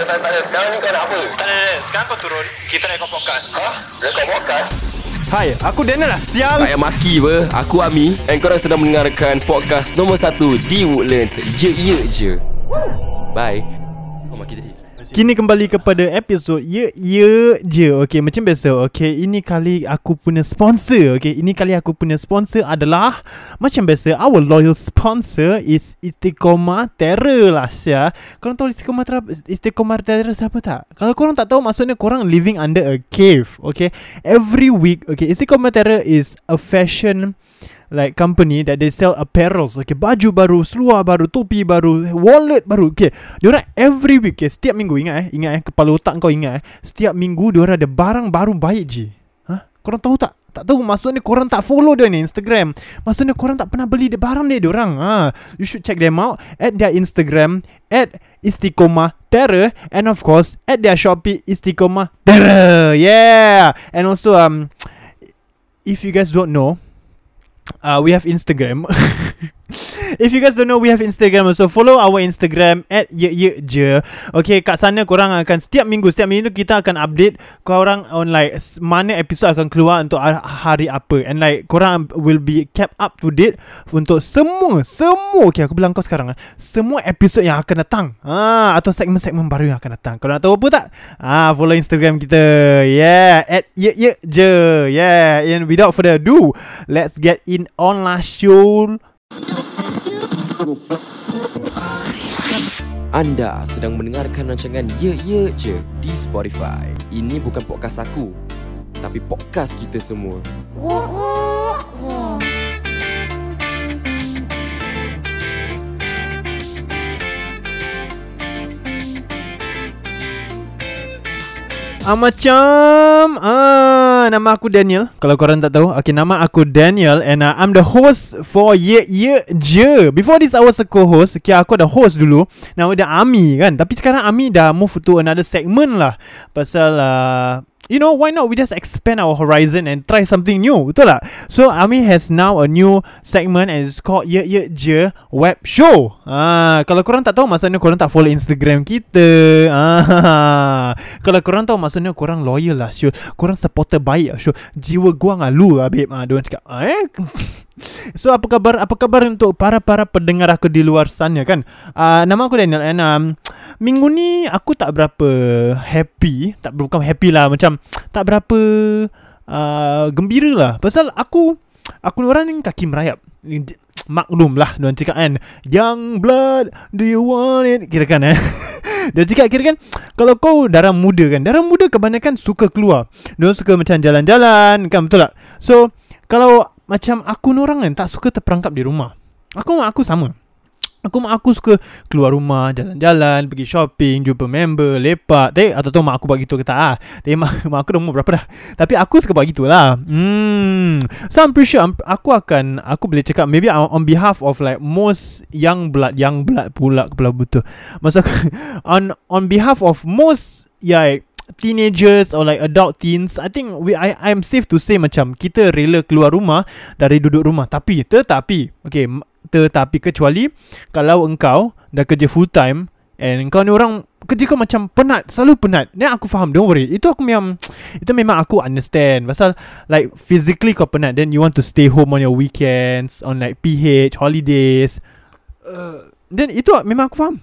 ada, tak ada, tak ada. Sekarang ni kau nak apa? Tak ada, tak ada. Sekarang kau turun. Kita rekod podcast. Ha? Rekod podcast? Hai, aku Daniel lah sial. Tak payah maki ber Aku Ami And korang sedang mendengarkan Podcast nombor 1 Di Woodlands Ye ye je Bye Kau maki tadi Kini kembali kepada episod Ye Ye Je. Okay macam biasa Okay ini kali aku punya sponsor Okay ini kali aku punya sponsor adalah Macam biasa Our loyal sponsor is Istiqomah Terror lah sia. Korang tahu Istiqomah Terror Istiqomah Terror siapa tak? Kalau korang tak tahu maksudnya korang living under a cave Okay Every week Okay Istiqomah Terror is a fashion like company that they sell apparels. Okay baju baru seluar baru topi baru wallet baru. Okay diorang every week okay, setiap minggu ingat eh ingat eh kepala otak kau ingat eh setiap minggu diorang ada barang baru baik je ha? Korang tahu tak? Tak tahu maksudnya korang tak follow dia ni Instagram. Maksudnya korang tak pernah beli dia barang dia diorang. Ha. You should check them out At their Instagram At Istiqomah Terror And of course At their Shopee Istiqomah Terror. Yeah! And also um If you guys don't know uh, we have Instagram. If you guys don't know, we have Instagram also. Follow our Instagram at ye ye je. Okay, kat sana korang akan setiap minggu, setiap minggu kita akan update korang on like mana episod akan keluar untuk har- hari apa. And like korang will be kept up to date untuk semua, semua. Okay, aku bilang kau sekarang. ah, Semua episod yang akan datang. Ah, atau segmen-segmen baru yang akan datang. Kau nak tahu apa tak? Ah, follow Instagram kita. Yeah, at ye ye je. Yeah, and without further ado, let's get in on last show. Anda sedang mendengarkan rancangan Ye Ye Je Di Spotify. Ini bukan podcast aku Tapi podcast kita semua. Ah macam ah nama aku Daniel. Kalau korang tak tahu okay nama aku Daniel and uh, I'm the host for Ye Ye Je. Before this I was a co-host. Okay aku ada host dulu. Nama dia Ami kan? Tapi sekarang Ami dah move to another segment lah. Pasal uh, You know why not we just expand our horizon and try something new betul tak So Ami has now a new segment and it's called Ye Ye Je Web Show ah, Kalau korang tak tahu maksudnya korang tak follow Instagram kita ah, Kalau korang tahu maksudnya korang loyal lah sure. Korang supporter baik lah sure. Jiwa gua ngalu lah babe ah, Diorang cakap ah, eh? So apa khabar apa khabar untuk para-para pendengar aku di luar sana kan? Uh, Nama aku Daniel and um, Minggu ni aku tak berapa happy Tak bukan happy lah Macam tak berapa uh, gembira lah. Pasal aku Aku orang ni kaki merayap. Maklum lah Diorang cakap kan? Young blood Do you want it? Kira kan eh? Dia cakap kira kan Kalau kau darah muda kan? Darah muda kebanyakan suka keluar. Diorang suka macam jalan-jalan Kan? Betul tak? So Kalau macam aku ni orang kan Tak suka terperangkap di rumah Aku aku sama Aku mak aku suka keluar rumah, jalan-jalan, pergi shopping, jumpa member, lepak. Tapi atau tahu mak aku buat gitu ke tak ah. Tapi mak, mak aku dah umur berapa dah. Tapi aku suka buat gitu lah. Hmm. So I'm pretty sure I'm- aku akan aku boleh cakap maybe on, behalf of like most young blood, young blood pula kepala butuh. Masa aku on on behalf of most yeah, teenagers or like adult teens I think we I I'm safe to say macam kita rela keluar rumah dari duduk rumah. Tapi tetapi okay tetapi kecuali kalau engkau dah kerja full time and engkau ni orang kerja kau macam penat selalu penat then aku faham don't worry. Itu aku memang itu memang aku understand. Pasal like physically kau penat then you want to stay home on your weekends on like PH holidays. Uh, then itu memang aku faham.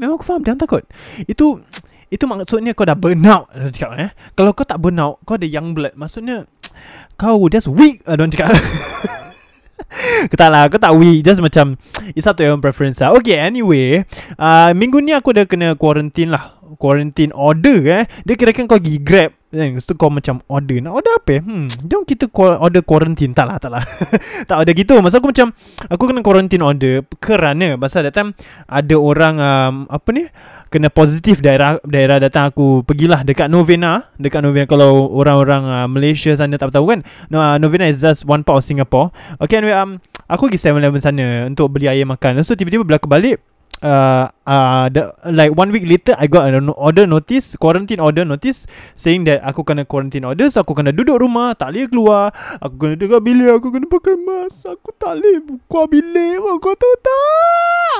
Memang aku faham jangan takut. Itu itu maksudnya kau dah burn out Dia cakap eh. Kalau kau tak burn out Kau ada young blood. Maksudnya Kau just weak uh, Diorang cakap. Kau tak lah Kau tak weak Just macam It's up to your own preference lah. Okay anyway uh, Minggu ni aku dah kena quarantine lah Quarantine order eh. Dia kira-kira kau pergi grab kan? Lepas tu kau macam order Nak order apa eh? Hmm Jom kita order quarantine. Tak lah tak lah. Tak order gitu. Masa aku macam Aku kena quarantine order Kerana Pasal that time Ada orang um, Apa ni Kena positif daerah daerah datang aku Pergilah dekat Novena. Dekat Novena Kalau orang-orang uh, Malaysia sana tak tahu kan? No, uh, Novena is just one part of Singapore. Okay anyway um, Aku pergi 7-Eleven sana Untuk beli air makan. So tiba-tiba bila aku balik uh, uh, the, like one week later I got an order notice Quarantine order notice Saying that aku kena quarantine order So aku kena duduk rumah Tak boleh keluar. Aku kena dekat bilik Aku kena pakai mask Aku tak boleh buka bilik. Kau tahu tak?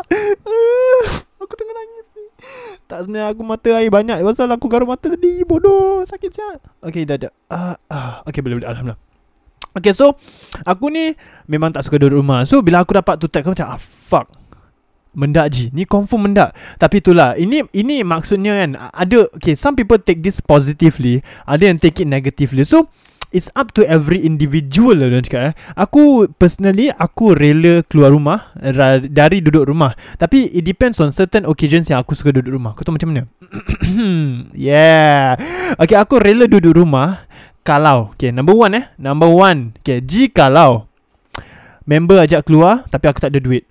Aku tengah nangis ni. Tak sebenarnya aku mata air banyak Pasal aku garu mata tadi Bodoh Sakit siap. Okay dah dah. Uh, uh, Okay boleh boleh. Alhamdulillah. Okay so Aku ni Memang tak suka duduk rumah. So bila aku dapat tu tag Aku macam ah, Fuck Mendak Ji Ni confirm mendak. Tapi itulah Ini ini maksudnya kan Ada Okay some people take this positively Ada yang take it negatively. So It's up to every individual lah cakap eh. Aku personally Aku rela keluar rumah ra- Dari duduk rumah. Tapi it depends on certain occasions Yang aku suka duduk rumah. Kau tahu macam mana? yeah. Okay aku rela duduk rumah Kalau Okay number one eh. Number one Okay jikalau Member ajak keluar Tapi aku tak ada duit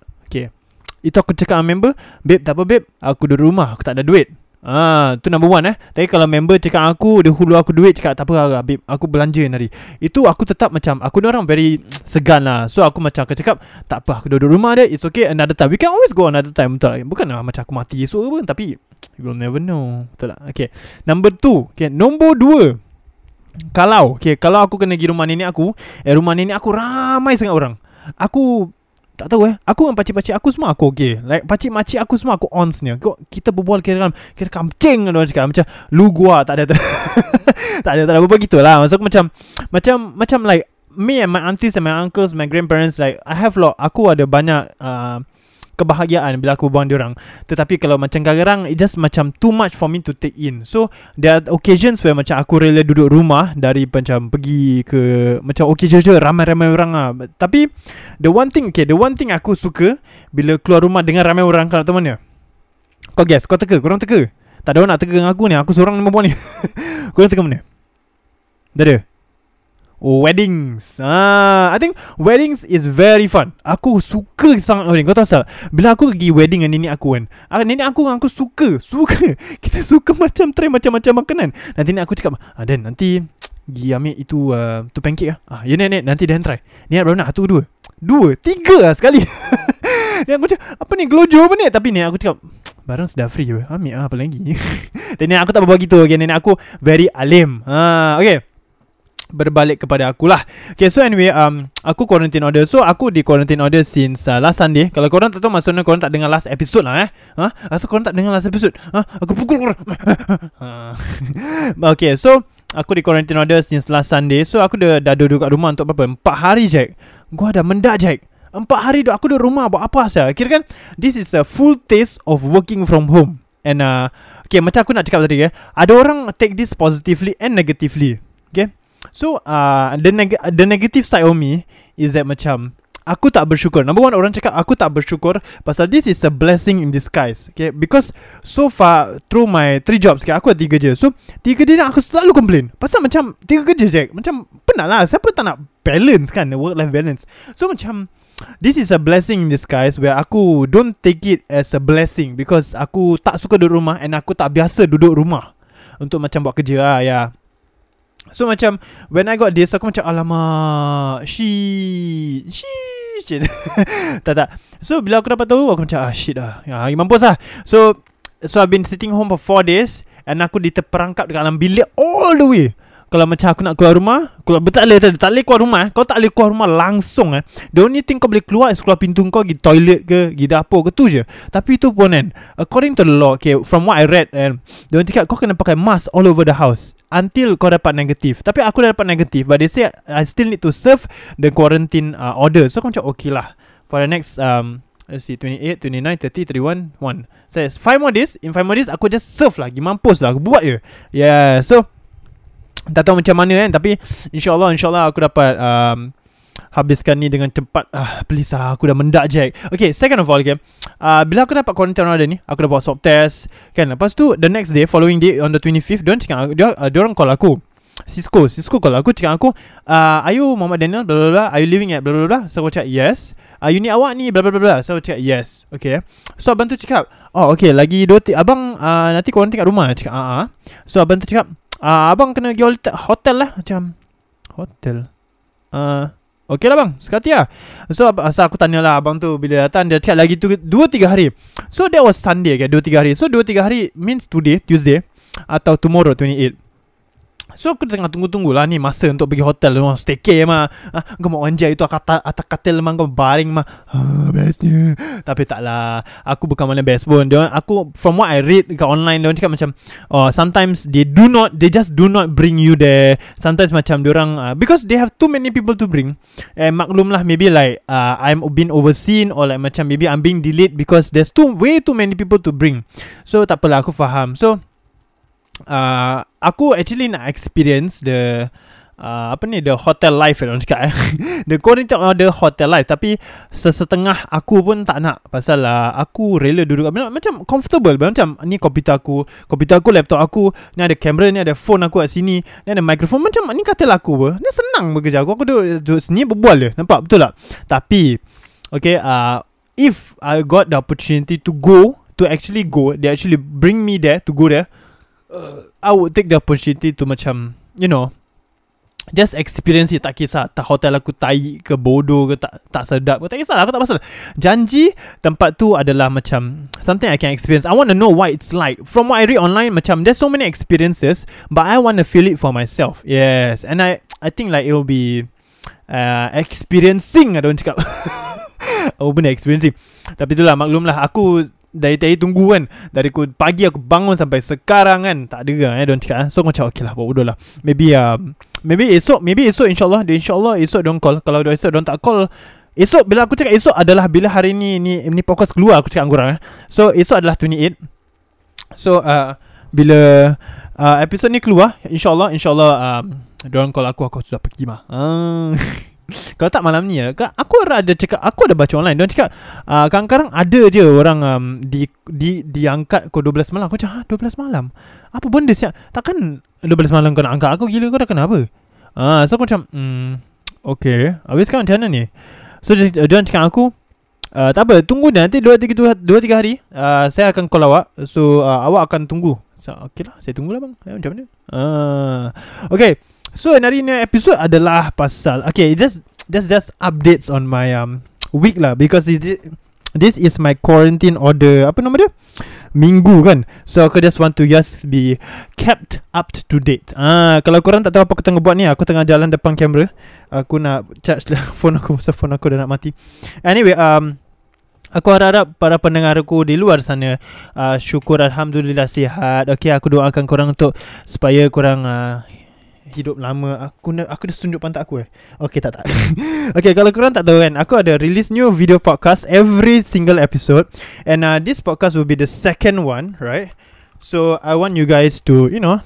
Itu aku cakap dengan member Babe tak apa babe. Aku duduk rumah. Aku tak ada duit. Ah, tu number one eh. Tapi kalau member cakap aku Dia hulu aku duit Cakap tak apa lah babe. Aku belanja hari. Itu aku tetap macam Aku ni orang very Segan lah. So aku macam Aku cakap Tak apa Aku duduk rumah dia It's okay. Another time. We can always go another time. Betul tak? Bukan lah macam aku mati esok ke pun Tapi You will never know. Betul tak Okay. Number two. Okay Nombor dua. Kalau Okay Kalau aku kena pergi rumah nenek aku Eh rumah nenek aku Ramai sangat orang. Aku tak tahu eh. Aku dengan pakcik-pakcik aku semua aku okay. Like pakcik-makcik aku semua aku ons ni. Kita berbual kira Kira kamcing Orang cakap. Macam Lu gua. Tak ada Tak ada tak ada apa gitu lah. Maksud aku macam Macam Macam like Me and my aunties and my uncles My grandparents like I have lot. Aku ada banyak uh, Kebahagiaan Bila aku berbual dengan orang. Tetapi kalau macam kadang-kadang It just macam Too much for me to take in. So There are occasions where Macam aku rela duduk rumah Dari macam Pergi ke Macam occasion je Ramai-ramai orang lah. Tapi The one thing Okay the one thing aku suka Bila keluar rumah Dengan ramai orang Kau nak tahu mana Kau guess Kau teka Korang teka. Tak ada orang nak teka dengan aku ni Aku seorang perempuan ni. Korang teka mana Dah ada Weddings. Ah, I think weddings is very fun. Aku suka sangat wedding. Kau tahu asal Bila aku pergi wedding dengan nenek aku kan ah, Nenek aku dengan aku suka Suka. Kita suka macam try macam-macam makanan. Nanti nenek aku cakap ah, Dan nanti Pergi ambil itu uh, Tu pancake lah ah, Ya nenek nanti Dan try. Nenek berapa nak? Satu dua. Dua? Tiga lah sekali. Nenek aku cakap Apa ni? Gelojo apa ni? Tapi nenek aku cakap Barang sudah free Ambil lah apa lagi. Nenek aku tak berbual gitu. Okay, Nenek aku very alim. Ah, Okay berbalik kepada aku lah Okay so anyway um, Aku quarantine order. So aku di quarantine order since uh, last Sunday. Kalau korang tak tahu maksudnya korang tak dengar last episode lah eh. Ha? Asal korang tak dengar last episode? Ha? Aku pukul korang. Okay so Aku di quarantine order since last Sunday. So aku dah, dah duduk kat rumah untuk berapa? Empat hari Jack. Gua dah mendak Jack. Empat hari duduk aku duduk rumah buat apa asal Kira kan This is a full taste of working from home. And uh, Okay macam aku nak cakap tadi eh Ada orang take this positively and negatively. Okay So uh, the neg- the negative side of me is that macam aku tak bersyukur. Number one orang cakap aku tak bersyukur pasal this is a blessing in disguise. Okay, because so far through my three jobs, okay, aku ada tiga je. So tiga je aku selalu complain. Pasal macam tiga kerja je, macam penat lah. Siapa tak nak balance kan, work life balance. So macam This is a blessing in disguise where aku don't take it as a blessing because aku tak suka duduk rumah and aku tak biasa duduk rumah untuk macam buat kerja lah, ya. Yeah. So macam When I got this Aku macam Alamak Shit Shit Tak tak. So bila aku dapat tahu Aku macam ah shit lah. Ya, Mampus lah. So So I've been sitting home for 4 days And aku diterperangkap Dekat dalam bilik All the way kalau macam aku nak keluar rumah keluar, Tak boleh tak, boleh keluar rumah eh. Kau tak boleh keluar rumah langsung eh. The only thing kau boleh keluar Is keluar pintu kau Pergi toilet ke Pergi dapur ke tu je. Tapi itu pun kan According to the law Okay from what I read kan Dia orang cakap kau kena pakai mask All over the house Until kau dapat negatif. Tapi aku dah dapat negatif But they say I still need to serve The quarantine uh, order. So aku macam okay lah. For the next um, Let's see 28, 29, 30, 31, 1 So 5 more days. In 5 more days Aku just serve lah. Mampus lah. Aku buat je. Yeah So tak tahu macam mana kan? Tapi InsyaAllah InsyaAllah aku dapat um, Habiskan ni dengan cepat. Ah, Please lah Aku dah mendak Jack. Okay second of all okay, uh, Bila aku dapat quarantine order ni Aku dah buat swab test Kan? Lepas tu The next day Following day On the 25th Diorang cakap dia, uh, Diorang call aku. Cisco Cisco call aku Cakap aku uh, Are you Muhammad Daniel? Blah, blah, blah. Are you living at blah, blah, blah. So aku cakap yes. Uh, You ni awak ni blah, blah, blah, blah. So aku cakap yes. Okay. So abang tu cakap Oh okay Lagi dua ti- Abang uh, nanti quarantine kat rumah. Cakap ah uh-huh. So abang tu cakap uh, Abang kena pergi hotel, hotel lah Macam Hotel? Uh, Okay lah bang. Sekati lah. So asal aku tanya lah Abang tu bila datang Dia cakap lagi tu 2-3 hari. So that was Sunday okay 2-3 hari. So 2-3 hari Means today Tuesday Atau tomorrow 28 So aku tengah tunggu-tunggu lah ni Masa untuk pergi hotel. Memang staycay mah ah, Kau mau anjay itu Atas, katil memang kau baring mah ah, Bestnya. Tapi tak lah. Aku bukan mana best pun. Dia, Aku From what I read Kat online Dia cakap macam oh, Sometimes they do not They just do not bring you there. Sometimes macam orang uh, Because they have too many people to bring. And maklum lah Maybe like uh, I'm being overseen Or like macam Maybe I'm being delayed Because there's too Way too many people to bring. So tak apalah Aku faham. So uh, aku actually nak experience the uh, apa ni the hotel life orang cakap eh. the quarantine or the hotel life tapi sesetengah aku pun tak nak. Pasal uh, aku rela duduk macam comfortable macam ni komputer aku komputer aku laptop aku ni ada kamera ni ada phone aku kat sini ni ada mikrofon macam ni katil aku ber ni senang bekerja aku aku duduk, duduk sini berbual je nampak betul tak? Tapi okay uh, if I got the opportunity to go to actually go they actually bring me there to go there uh, I would take the opportunity to macam You know Just experience it. Tak kisah Tak hotel aku tai ke bodoh ke Tak tak sedap ke Tak kisah lah Aku tak pasal Janji Tempat tu adalah macam Something I can experience. I want to know what it's like. From what I read online Macam there's so many experiences But I want to feel it for myself. Yes And I I think like it will be uh, Experiencing I don't cakap. Oh experiencing. Tapi itulah maklum lah Aku dari tadi tunggu kan. Dari aku pagi aku bangun sampai sekarang kan. Tak ada kan eh Diorang cakap eh. So aku macam okay lah bodoh lah. Maybe um, Maybe esok Maybe esok insyaAllah dia InsyaAllah esok diorang call. Kalau diorang esok diorang tak call Esok bila aku cakap esok adalah Bila hari ni Ni, ni podcast keluar Aku cakap korang eh. So esok adalah 28 So uh, Bila uh, Episode ni keluar InsyaAllah InsyaAllah um, Diorang call aku Aku sudah pergi mah. Uh. Kalau tak malam ni ya, Aku ada cakap Aku ada baca online. Dia cakap uh, Kadang-kadang ada je orang um, di, di Diangkat kau 12 malam. Aku cakap ha, 12 malam? Apa benda siap Takkan 12 malam kau nak angkat aku? Gila kau dah kenapa? Uh, So aku macam hmm, Okay. Habis sekarang macam mana ni? So dia, dia cakap aku uh, Tak apa Tunggu nanti 2-3 hari uh, Saya akan call awak. So uh, awak akan tunggu. So, Okay lah Saya tunggulah bang. Eh, Macam mana? Uh, Okay So hari ni episode adalah pasal Okay just just just updates on my um week lah. Because it, this is my quarantine order Apa nama dia? Minggu kan? So aku just want to just be kept up to date. Ah, Kalau korang tak tahu apa aku tengah buat ni Aku tengah jalan depan kamera. Aku nak charge lah phone aku Pasal phone aku dah nak mati. Anyway um Aku harap para pendengar aku di luar sana uh, Syukur Alhamdulillah sihat. Okay aku doakan korang untuk Supaya korang uh, hidup lama aku nak aku dah tunjuk pantat aku eh. Okay tak tak. okay kalau korang tak tahu kan, aku ada release new video podcast every single episode. And uh, this podcast will be the second one, right? So I want you guys to, you know,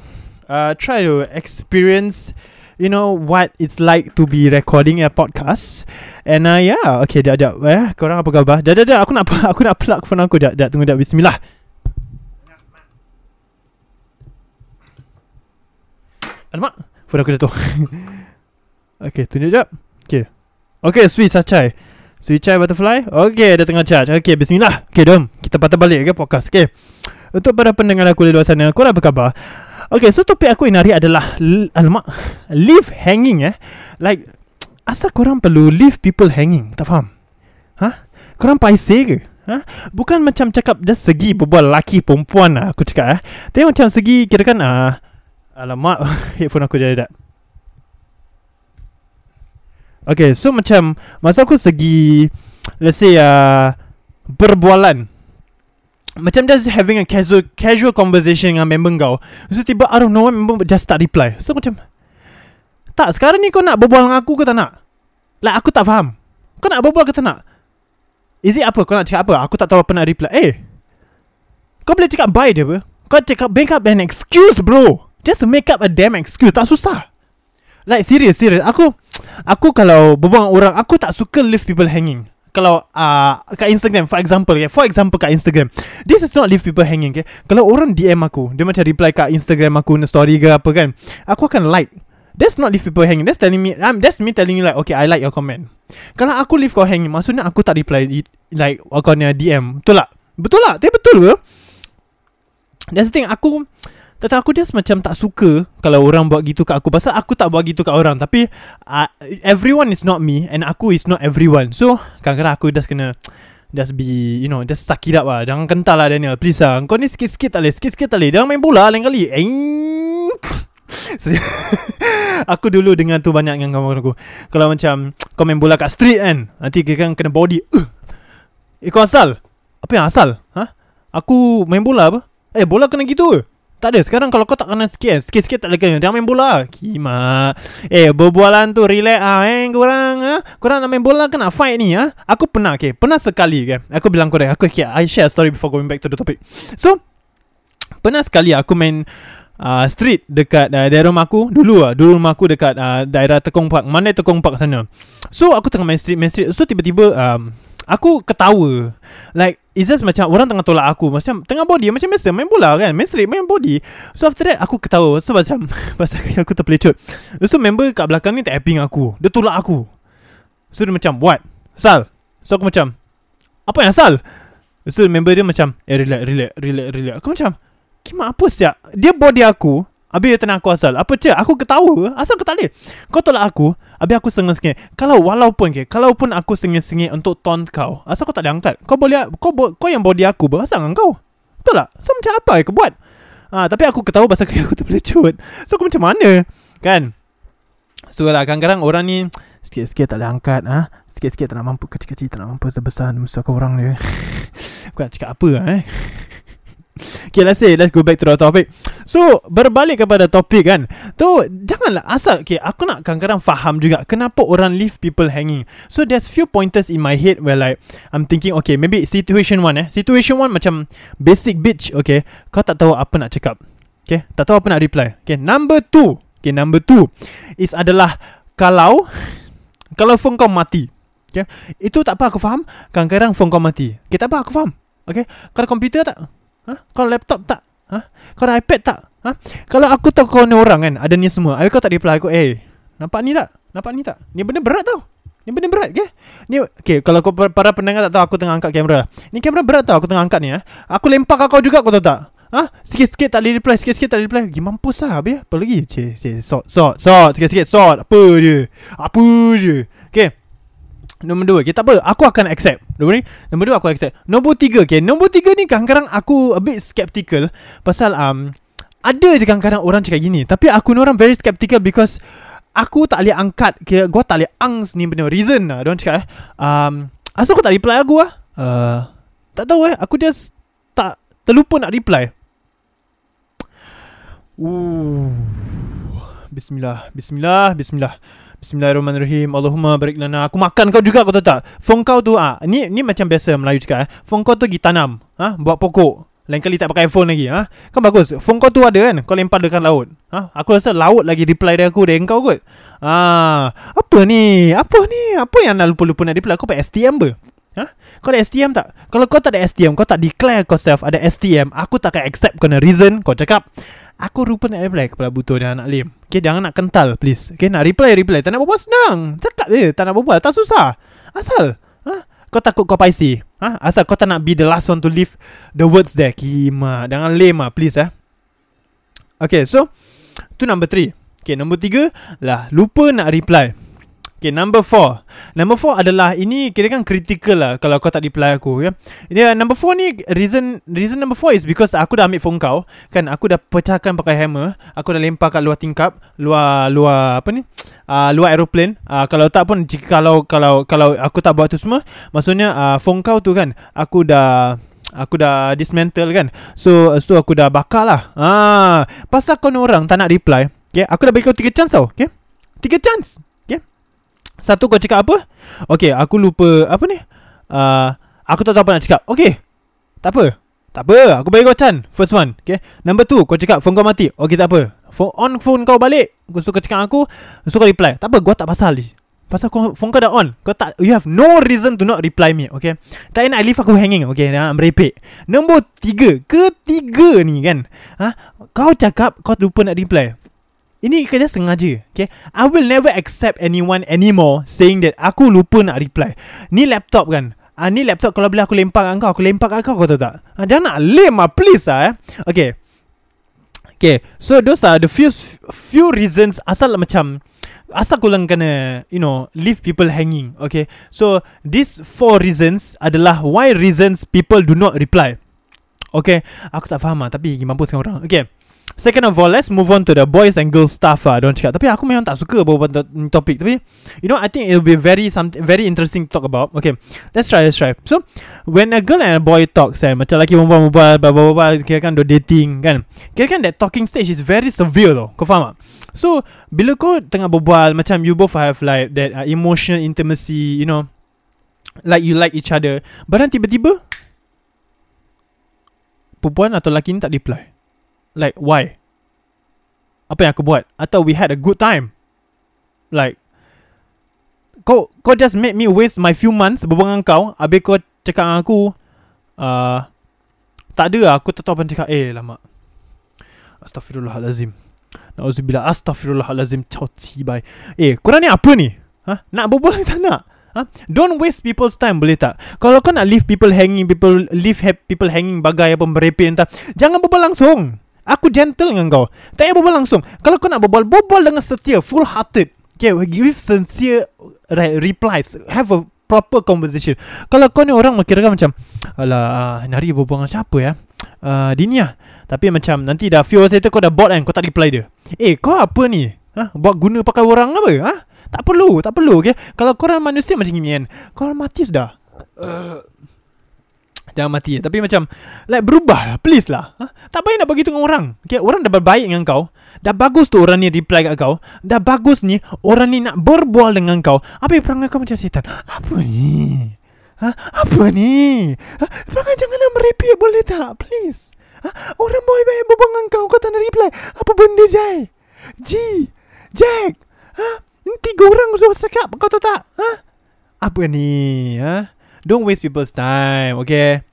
uh, try to experience You know what it's like to be recording a podcast. And uh, yeah Okay jap jap eh, Korang apa khabar? Jap jap jap Aku nak aku nak plug phone aku. Jap jap tunggu jap. Bismillah. Alamak Phone aku jatuh Okay tunjuk jap. Okay Okay sweet sacai Sweet chai butterfly. Okay dah tengah charge. Okay bismillah. Okay dom. Kita patah balik ke podcast Okay Untuk para pendengar aku di luar sana Korang apa khabar? Okay so topik aku ini hari adalah Alamak Leave hanging eh. Like Asal korang perlu leave people hanging? Tak faham. Hah? Korang paiseh ke? Ha? Bukan macam cakap Just segi berbual laki perempuan lah Aku cakap eh. Tapi macam segi Kira kan uh, Alamak Headphone aku jadi tak Okay so macam Masa aku segi Let's say uh, Berbualan. Macam just having a casual Casual conversation dengan member kau. So tiba out of nowhere Member just start reply. So macam Tak sekarang ni kau nak berbual dengan aku ke tak nak? Like aku tak faham. Kau nak berbual ke tak nak? Is it apa? Kau nak cakap apa? Aku tak tahu apa nak reply. Eh Kau boleh cakap bye dia apa? Kau cakap make up an excuse bro Just make up a damn excuse Tak susah Like serious serious Aku Aku kalau berbual dengan orang Aku tak suka leave people hanging Kalau uh, Kat Instagram For example okay? For example kat Instagram This is not leave people hanging okay? Kalau orang DM aku Dia macam reply kat Instagram aku Story ke apa kan Aku akan like That's not leave people hanging That's telling me um, That's me telling you like Okay I like your comment Kalau aku leave kau hanging Maksudnya aku tak reply Like Kau punya DM Betul tak? Betul tak? Tapi betul ke? That's the thing Aku tapi aku just macam tak suka Kalau orang buat gitu kat aku Pasal aku tak buat gitu kat orang Tapi uh, Everyone is not me And aku is not everyone So Kadang-kadang aku just kena Just be You know Just suck it up lah Jangan kental lah Daniel Please lah Kau ni sikit-sikit tak boleh Sikit-sikit tak boleh Jangan main bola lain kali aku dulu dengan tu banyak dengan kawan aku. Kalau macam kau main bola kat street kan, nanti kira kan kena body. Uh. Eh kau asal? Apa yang asal? Ha? Aku main bola apa? Eh bola kena gitu ke? Tak ada Sekarang kalau kau tak kena sikit Sikit-sikit tak kena. Jangan main bola. Kima Eh berbualan tu Relax ah eh Korang ah. Korang nak main bola ke nak fight ni ah? Aku pernah okay. Pernah sekali kan Aku bilang korang Aku okay, I share a story Before going back to the topic. So Pernah sekali aku main uh, Street Dekat uh, daerah rumah aku. Dulu lah Dulu rumah aku dekat uh, Daerah Tekong Park Mana Tekong Park sana. So aku tengah main street Main street. So tiba-tiba um, Aku ketawa. Like It's just macam Orang tengah tolak aku. Macam tengah body Macam biasa. Main bola kan? Main street Main body. So after that Aku ketawa. So macam Pasal kaki aku terpelecut So member kat belakang ni Tak tapping aku. Dia tolak aku. So dia macam What? Sal? So aku macam Apa yang Sal? So member dia macam Eh relax relax relax relax. Aku macam Kimak apa siap Dia body aku Habis dia tenang aku asal Apa cik? Aku ketawa? Asal kau tak boleh? Kau tolak aku. Habis aku sengit-sengit Kalau walaupun ke Kalaupun aku sengit-sengit Untuk taunt kau Asal kau tak boleh angkat? Kau boleh Kau, bo- kau yang body aku Berasal dengan kau. Betul tak? So macam apa kau buat? Ah, Tapi aku ketawa Pasal kaki aku terpelecut So aku macam mana? Kan? So lah kadang-kadang orang ni Sikit-sikit tak boleh angkat ha? Sikit-sikit tak nak mampu Kecil-kecil tak nak mampu Besar-besar Mesti aku orang dia. Aku nak cakap apa eh Okay let's say Let's go back to the topic. So Berbalik kepada topik kan. Tu Janganlah asal Okay aku nak kadang-kadang faham juga Kenapa orang leave people hanging. So there's few pointers in my head Where like I'm thinking Okay maybe situation one eh. Situation one macam Basic bitch Okay. Kau tak tahu apa nak cakap Okay. Tak tahu apa nak reply Okay. Number two Okay number two Is adalah Kalau Kalau phone kau mati Okay. Itu tak apa aku faham. Kadang-kadang phone kau mati Okay tak apa aku faham Okay. Kalau komputer tak Ha? Kalau laptop tak? Ha? Kalau iPad tak? Ha? Kalau aku tahu kau ni orang kan Ada ni semua Habis kau tak reply aku Eh Nampak ni tak? Nampak ni tak? Ni benda berat tau Ni benda berat ke? Ni Okay Kalau kau para pendengar tak tahu Aku tengah angkat kamera Ni kamera berat tau Aku tengah angkat ni ha? Aku lempar kau juga Kau tahu tak? Ha? Sikit-sikit tak boleh reply Sikit-sikit tak boleh reply Gimana mampus lah Habis apa lagi? Cik, cik, sort, sort, sort Sikit-sikit sort Apa je Apa je Okay Nombor dua Kita apa. Aku akan accept. Nombor ni Nombor dua aku accept. Nombor tiga Okay. Nombor tiga ni kadang-kadang Aku a bit skeptical Pasal um, Ada je kadang-kadang orang cakap gini. Tapi aku ni orang very skeptical Because Aku tak boleh angkat Kira Gua tak boleh angst ni benda Reason lah. Diorang cakap eh um, Asal kau tak reply aku lah uh, Tak tahu eh. Aku just Tak Terlupa nak reply. Ooh. Bismillah Bismillah Bismillah Bismillahirrahmanirrahim. Allahumma barik lana. Aku makan kau juga kau tahu tak? Phone kau tu ah Ni ni macam biasa Melayu cakap eh. Phone kau tu pergi tanam ah? Buat pokok. Lain kali tak pakai iPhone lagi ah? Kan bagus. Phone kau tu ada kan? Kau lempar dekat laut ah? Aku rasa laut lagi reply dari aku Dari kau kot. Ah Apa ni? Apa ni? Apa yang nak lupa-lupa nak reply? Kau pakai STM ber Ha? Kau ada STM tak? Kalau kau tak ada STM Kau tak declare kau self Ada STM Aku tak akan accept Kena reason Kau cakap Aku rupa nak reply Kepala butuh dan anak lim. Okay jangan nak kental please. Okay nak reply reply. Tak nak berbual senang. Cakap je Tak nak berbual Tak susah. Asal? Ha? Kau takut kau paisi? Ha? Asal kau tak nak be the last one to leave The words there? Kima Jangan lame lah please eh. Okay so Tu number three. Okay number tiga Lah lupa nak reply Okay, number four. Number four adalah ini kira kan critical lah kalau kau tak reply aku ya. Dia number four ni reason reason number four is because aku dah ambil phone kau kan aku dah pecahkan pakai hammer, aku dah lempar kat luar tingkap, luar luar apa ni? Uh, luar aeroplane. Uh, kalau tak pun jika kalau kalau kalau aku tak buat tu semua, maksudnya uh, phone kau tu kan aku dah Aku dah dismantle kan So so aku dah bakar lah ah, Pasal kau orang tak nak reply okay? Aku dah bagi kau 3 chance tau okay? 3 chance satu kau cakap apa? Okay, aku lupa apa ni? Uh, aku tak tahu apa nak cakap. Okay, tak apa. Tak apa, aku bagi kau chance. First one, okay. Number two, kau cakap phone kau mati. Okay, tak apa. Phone on phone kau balik. Kau suka cakap aku, suka reply. Tak apa, gua tak pasal ni. Pasal kau, phone kau dah on Kau tak You have no reason to not reply me Okay Tak nak leave aku hanging Okay Nak merepek Nombor tiga Ketiga ni kan ha? Kau cakap Kau lupa nak reply ini kerja sengaja Okay? I will never accept anyone anymore Saying that Aku lupa nak reply. Ni laptop kan? Ah Ni laptop kalau boleh aku lempar kat kau Aku lempar kat kau Kau tahu tak? Ah, Jangan nak lem lah Please lah eh. Okay. Okay So those are the few Few reasons Asal macam Asal korang kena You know Leave people hanging Okay? So These four reasons Adalah Why reasons People do not reply. Okay? Aku tak faham lah Tapi mampuskan orang. Okay second of all, let's move on to the boys and girls stuff lah. Don't cakap. Tapi aku memang tak suka berbual topik. Tapi, you know, I think it'll be very something very interesting to talk about. Okay, let's try, let's try. So, when a girl and a boy talks, kan, macam lelaki berbual, berbual, berbual, kira kan dating, kan. Kira kan that talking stage is very severe tau. Kau faham tak? So, bila kau tengah berbual, macam you both have like that uh, emotional intimacy, you know, like you like each other. But then tiba-tiba, perempuan atau lelaki ni tak reply. Like, why? Apa yang aku buat? Atau we had a good time? Like, kau kau just make me waste my few months berbual dengan kau, habis kau cakap dengan aku, uh, tak ada lah, aku tak tahu apa cakap. Eh, lama. Astaghfirullahalazim. Nauzubillah. Astaghfirullahalazim. Ciao cibai. Eh, korang ni apa ni? Ha? Nak berbual ke tak nak? Ha? Don't waste people's time boleh tak? Kalau kau nak leave people hanging, people leave ha- people hanging bagai apa merepek entah, jangan berbual langsung. Aku gentle dengan kau. Tak payah berbual langsung. Kalau kau nak berbual, berbual dengan setia, full hearted. Okay, give sincere replies. Have a proper conversation. Kalau kau ni orang kira kan macam, alah, uh, nari berbual dengan siapa ya? Uh, Dini lah. Tapi macam nanti dah few hours later kau dah bored kan, kau tak reply dia. Eh, kau apa ni? Ha? Buat guna pakai orang apa? Ha? Tak perlu, tak perlu okay? Kalau korang manusia macam ni kan Korang mati sudah uh, Jangan mati Tapi macam Like berubah lah. Please lah. Ha? Tak payah nak begitu dengan orang. Okay? Orang dah berbaik dengan kau. Dah bagus tu orang ni reply kat kau. Dah bagus ni Orang ni nak berbual dengan kau. Apa perangai kau macam setan? Apa ni? Ha? Apa ni? Ha? Perangai jangan nak merepek boleh tak? Please. Ha? Orang boy baik berbual dengan kau. Kau tak nak reply. Apa benda Jai? G. Jack. Ha? Tiga orang sudah cakap. Kau tahu tak? Ha? Apa ni? Ha? Don't waste people's time Okay?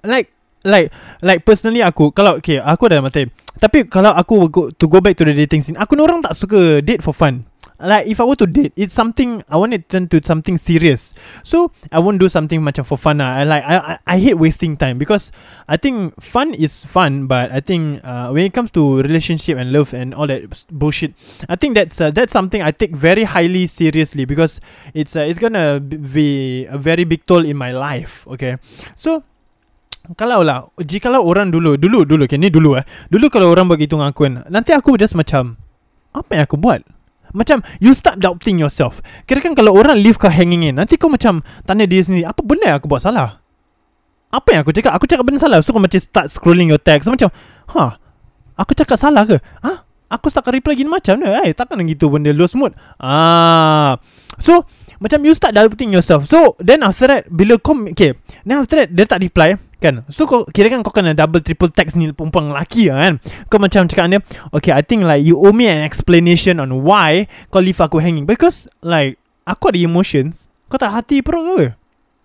Like Like Like personally aku Kalau okay Aku dah mati Tapi kalau aku go, To go back to the dating scene Aku ni orang tak suka Date for fun Like if I were to date It's something I want it turn to something serious. So I won't do something macam for fun lah. I like I, I, I hate wasting time Because I think Fun is fun But I think uh, When it comes to Relationship and love And all that bullshit I think that's uh, That's something I take very highly seriously Because It's uh, it's gonna be A very big toll in my life Okay? So kalau lah Jikalau orang dulu Dulu dulu okay, Ni dulu eh. Dulu kalau orang begitu dengan aku kan Nanti aku just macam Apa yang aku buat Macam You start doubting yourself. Kira kan kalau orang leave kau hanging in Nanti kau macam Tanya diri sendiri Apa benda yang aku buat salah? Apa yang aku cakap? Aku cakap benda salah. So kau macam start scrolling your text. So macam Ha Aku cakap salah ke? Ha Aku start reply gini macam ni Eh takkan gitu benda low mood. Ah. So Macam you start doubting yourself. So Then after that Bila kau Okay. Then after that Dia tak reply Kan? So kau Kira kan kau kena double triple text ni Perempuan lelaki lah kan? Kau macam cakap dia Okay I think like You owe me an explanation On why Kau leave aku hanging. Because Like Aku ada emotions. Kau tak hati perut ke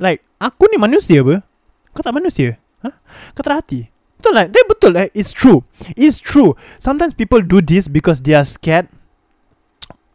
Like Aku ni manusia apa? Kau tak manusia? Ha? Kau tak hati? Betul lah Dia betul lah It's true. It's true. Sometimes people do this Because they are scared.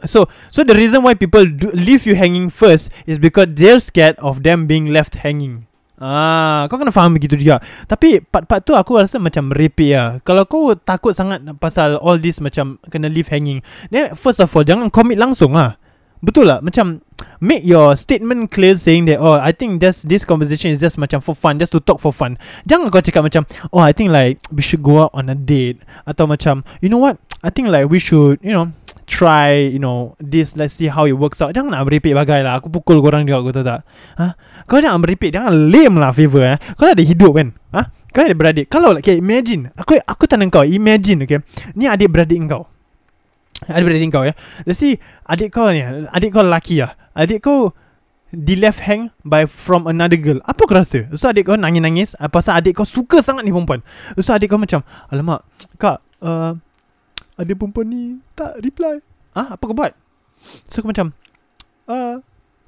So So the reason why people do leave you hanging first Is because they're scared Of them being left hanging Ah, kau kena faham begitu juga. Tapi part-part tu aku rasa macam merepek lah. Kalau kau takut sangat pasal all this macam kena leave hanging, then first of all jangan commit langsung lah. Betul lah Macam Make your statement clear Saying that Oh I think this This conversation is just macam for fun Just to talk for fun Jangan kau cakap macam Oh I think like We should go out on a date Atau macam You know what I think like we should You know Try You know This Let's see how it works out. Jangan nak meripik bagai lah. Aku pukul korang juga Kau tahu tak. Ha? Kau jangan meripik Jangan lame lah favor eh. Kau ada hidup kan? Ha? Kau ada beradik. Kalau okay, imagine. Aku aku tanya kau Imagine okay? Ni adik beradik kau. Adik-beradik kau ya? Let's see Adik kau ni Adik kau lelaki lah Adik kau Di left hang By from another girl. Apa kau rasa? So adik kau nangis-nangis uh, Pasal adik kau suka sangat ni perempuan. So adik kau macam Alamak Kak uh, Adik perempuan ni Tak reply. Ah, Apa kau buat? So kau macam uh,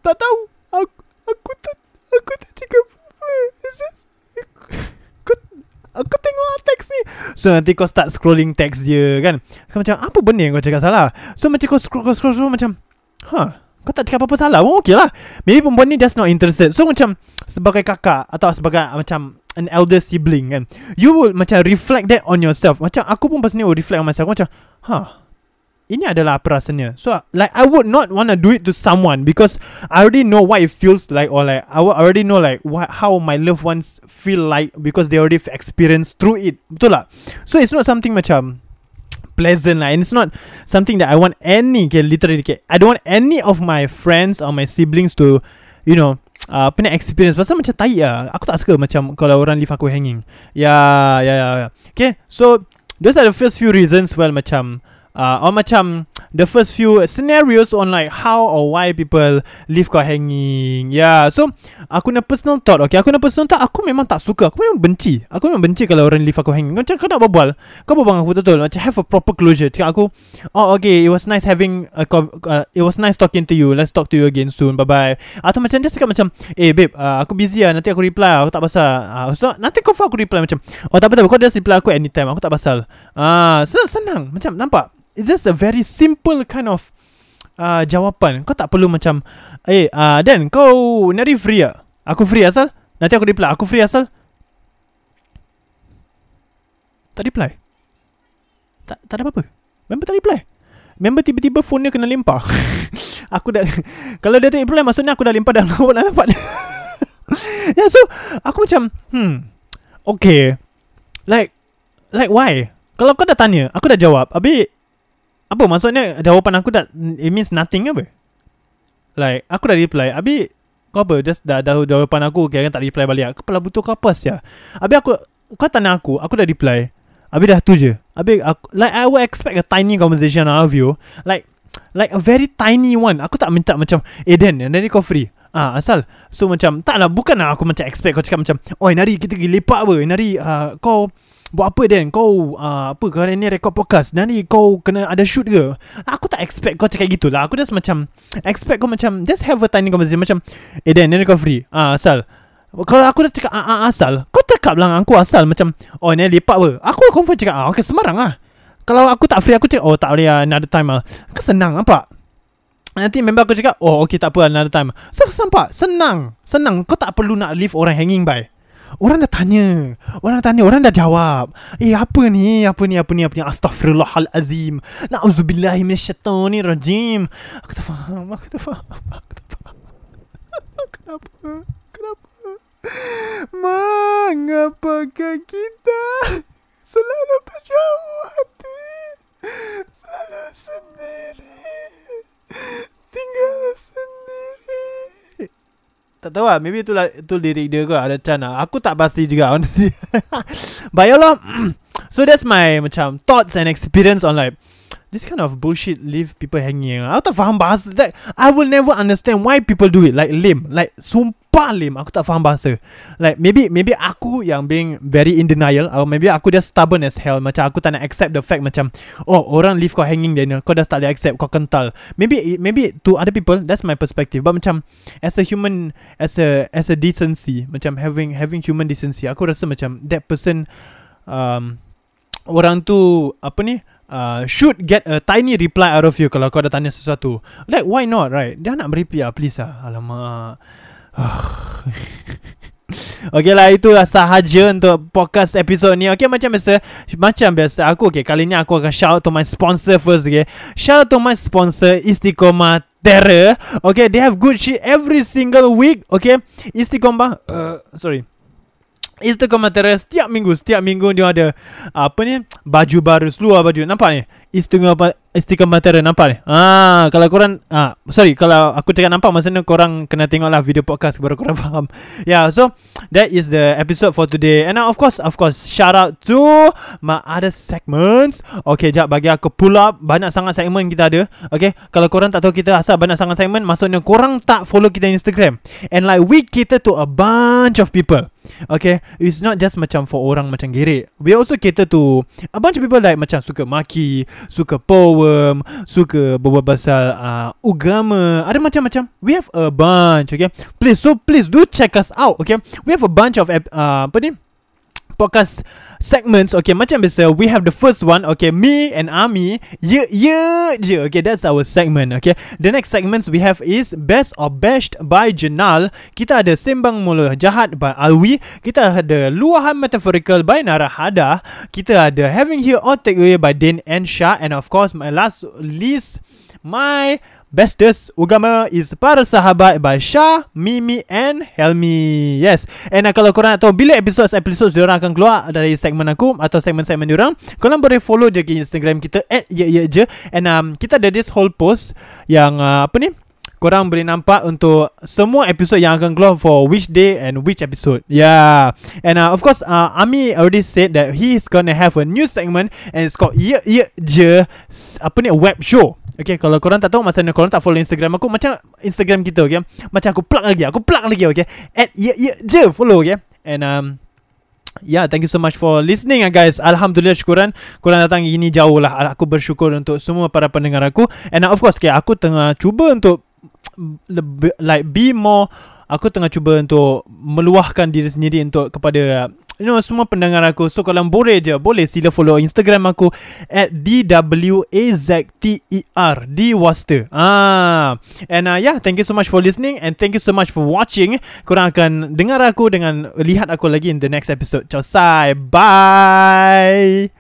Tak tahu. Aku Aku tak Aku tak cakap apa Kau Aku tengok lah teks ni. So nanti kau start scrolling teks dia kan? Kau macam Apa benda yang kau cakap salah? So macam kau scroll, kau scroll, scroll macam Huh Kau tak cakap apa-apa salah? Pun okay lah. Maybe perempuan ni just not interested. So macam Sebagai kakak Atau sebagai macam An elder sibling kan You will macam reflect that on yourself Macam aku pun personally will reflect on myself macam Huh ini adalah apa rasanya. So like I would not want to do it to someone because I already know what it feels like or like I already know like what how my loved ones feel like because they already experienced through it. Betul tak? So it's not something macam pleasant lah and it's not something that I want any okay, literally okay, I don't want any of my friends or my siblings to you know uh, ni experience pasal macam tai lah aku tak suka macam kalau orang leave aku hanging ya ya ya ya. okay so those are the first few reasons well macam uh, or macam the first few scenarios on like how or why people leave kau hanging. Yeah, so aku punya personal thought, okay, aku punya personal thought, aku memang tak suka, aku memang benci. Aku memang benci kalau orang leave aku hanging. Macam kau nak berbual, kau berbual aku betul, macam have a proper closure. Cakap aku, oh okay, it was nice having, a, co- uh, it was nice talking to you. Let's talk to you again soon. Bye bye. Atau macam just cakap macam, eh babe, uh, aku busy lah, nanti aku reply, aku tak pasal. Uh, so nanti kau aku reply macam, oh tak apa-apa, kau just reply aku anytime, aku tak pasal. Ah, uh, senang, macam nampak it's just a very simple kind of uh, jawapan. Kau tak perlu macam, eh, uh, Dan, kau nari free ah? Aku free asal? Nanti aku reply, aku free asal? Tak reply. Tak, tak ada apa-apa. Member tak reply. Member tiba-tiba phone dia kena lempar. aku dah, kalau dia tak reply, maksudnya aku dah lempar lawak dah nampak dia. yeah, so, aku macam, hmm, okay. Like, like why? Kalau kau dah tanya, aku dah jawab. Habis, apa maksudnya jawapan aku dah It means nothing apa? Like Aku dah reply Abi Kau apa? Just dah, dah jawapan aku Kira tak reply balik. Kepala butuh kau apa sih Abi aku Kau tanya aku Aku dah reply. Abi dah tu je. Abi aku Like I would expect a tiny conversation out of you. Like Like a very tiny one. Aku tak minta macam Eh Dan Nanti kau free. Ah asal. So macam Tak lah bukan lah aku macam expect Kau cakap macam Oh nari kita pergi lepak apa? Nari uh, kau Buat apa Dan? Kau uh, Apa kau ni record podcast. Nanti kau kena ada shoot ke? Aku tak expect kau cakap gitu lah Aku just macam Expect kau macam Just have a tiny conversation Macam Eh Dan ni kau free? Ah Asal. Kalau aku dah cakap ah, ah, asal. Kau cakap lah aku asal. Macam Oh ni lepak apa? Aku confirm cakap ah, Okay sembarang lah. Kalau aku tak free Aku cakap Oh tak boleh lah Another time lah. Aku senang nampak? Nanti member aku cakap Oh okay tak apa Another time. So sampak Senang. Senang. Kau tak perlu nak leave orang hanging by Orang dah tanya. Orang dah tanya. Orang dah jawab. Eh apa ni? Apa ni? Apa ni? Apa ni? Astaghfirullahalazim. Na'udzubillahiminasyaitanirrajim Aku tak faham. Aku tak faham. Aku tak faham. Kenapa? Kenapa? Mengapakah kita Selalu berjauh hati? Selalu sendiri. Tinggal sendiri tak tahu lah Maybe itulah Itu lirik dia ke Ada Chan lah. Aku tak pasti juga Honestly. But ya lah So that's my Macam Thoughts and experience On like This kind of bullshit Leave people hanging Aku tak faham bahasa like, I will never understand Why people do it Like lame. Like sumpah lame Aku tak faham bahasa Like maybe Maybe aku yang being Very in denial Or maybe aku just stubborn as hell Macam aku tak nak accept the fact Macam Oh orang leave kau hanging Daniel Kau dah tak boleh accept Kau kental Maybe Maybe to other people That's my perspective But macam As a human As a As a decency Macam having Having human decency Aku rasa macam That person um, Orang tu Apa ni uh, should get a tiny reply out of you kalau kau dah tanya sesuatu. Like why not, right? Dia nak mereply lah, please lah. Alamak. okay lah itu sahaja untuk podcast episode ni. Okay macam biasa Macam biasa aku okay Kali ni aku akan shout out to my sponsor first okay Shout out to my sponsor Istiqomah Terra Okay they have good shit every single week Okay Istiqomah uh, Sorry. Instagram Terra setiap minggu Setiap minggu dia ada Apa ni Baju baru Seluar baju. Nampak ni Instagram Istiqamah Terra Nampak ni? Ah, Kalau korang ah, Sorry Kalau aku cakap nampak Maksudnya korang Kena tengok lah video podcast Baru korang faham. Yeah so That is the episode for today. And now of course Of course Shout out to My other segments. Okay jap Bagi aku pull up Banyak sangat segmen kita ada. Okay Kalau korang tak tahu kita Asal banyak sangat segmen Maksudnya korang tak follow kita Instagram. And like we cater to a bunch of people. Okay It's not just macam For orang macam gerik We also cater to A bunch of people like Macam suka maki Suka poem Suka berbual pasal uh, Ugama Ada macam-macam. We have a bunch Okay? Please So please do check us out Okay? We have a bunch of uh, Apa ni podcast segments. Okay, macam biasa, we have the first one. Okay, me and Ami. Ye ye je. Okay, that's our segment. Okay, the next segments we have is best or bashed by Jenal. Kita ada sembang mula jahat by Alwi. Kita ada luahan metaphorical by Narahada. Kita ada having here or take away by Din and Shah. And of course, my last list, my Bestest Ugama is Para Sahabat by Shah, Mimi and Helmi. Yes. And uh, kalau korang nak tahu bila episode-episode diorang akan keluar dari segmen aku atau segmen-segmen diorang, korang boleh follow je ke Instagram kita at ye je. And um, kita ada this whole post yang uh, apa ni? Korang boleh nampak untuk semua episode yang akan keluar for which day and which episode. Yeah. And uh, of course, uh, Ami already said that he is gonna have a new segment and it's called Ye Ye Je apa ni web show. Okay, kalau korang tak tahu masa ni korang tak follow Instagram aku macam Instagram kita, okay? Macam aku plug lagi, aku plug lagi, okay? At Ye Ye Je follow, okay? And um, Yeah, thank you so much for listening ah guys. Alhamdulillah syukuran korang datang ini jauh lah. Aku bersyukur untuk semua para pendengar aku. And uh, of course, okay, aku tengah cuba untuk lebih like be more aku tengah cuba untuk meluahkan diri sendiri untuk kepada you know semua pendengar aku. So kalau boleh je, boleh sila follow Instagram aku at DWAZTER Dwaster. Ah. And uh, yeah, thank you so much for listening and thank you so much for watching. Korang akan dengar aku dengan lihat aku lagi in the next episode. Ciao, sai. Bye.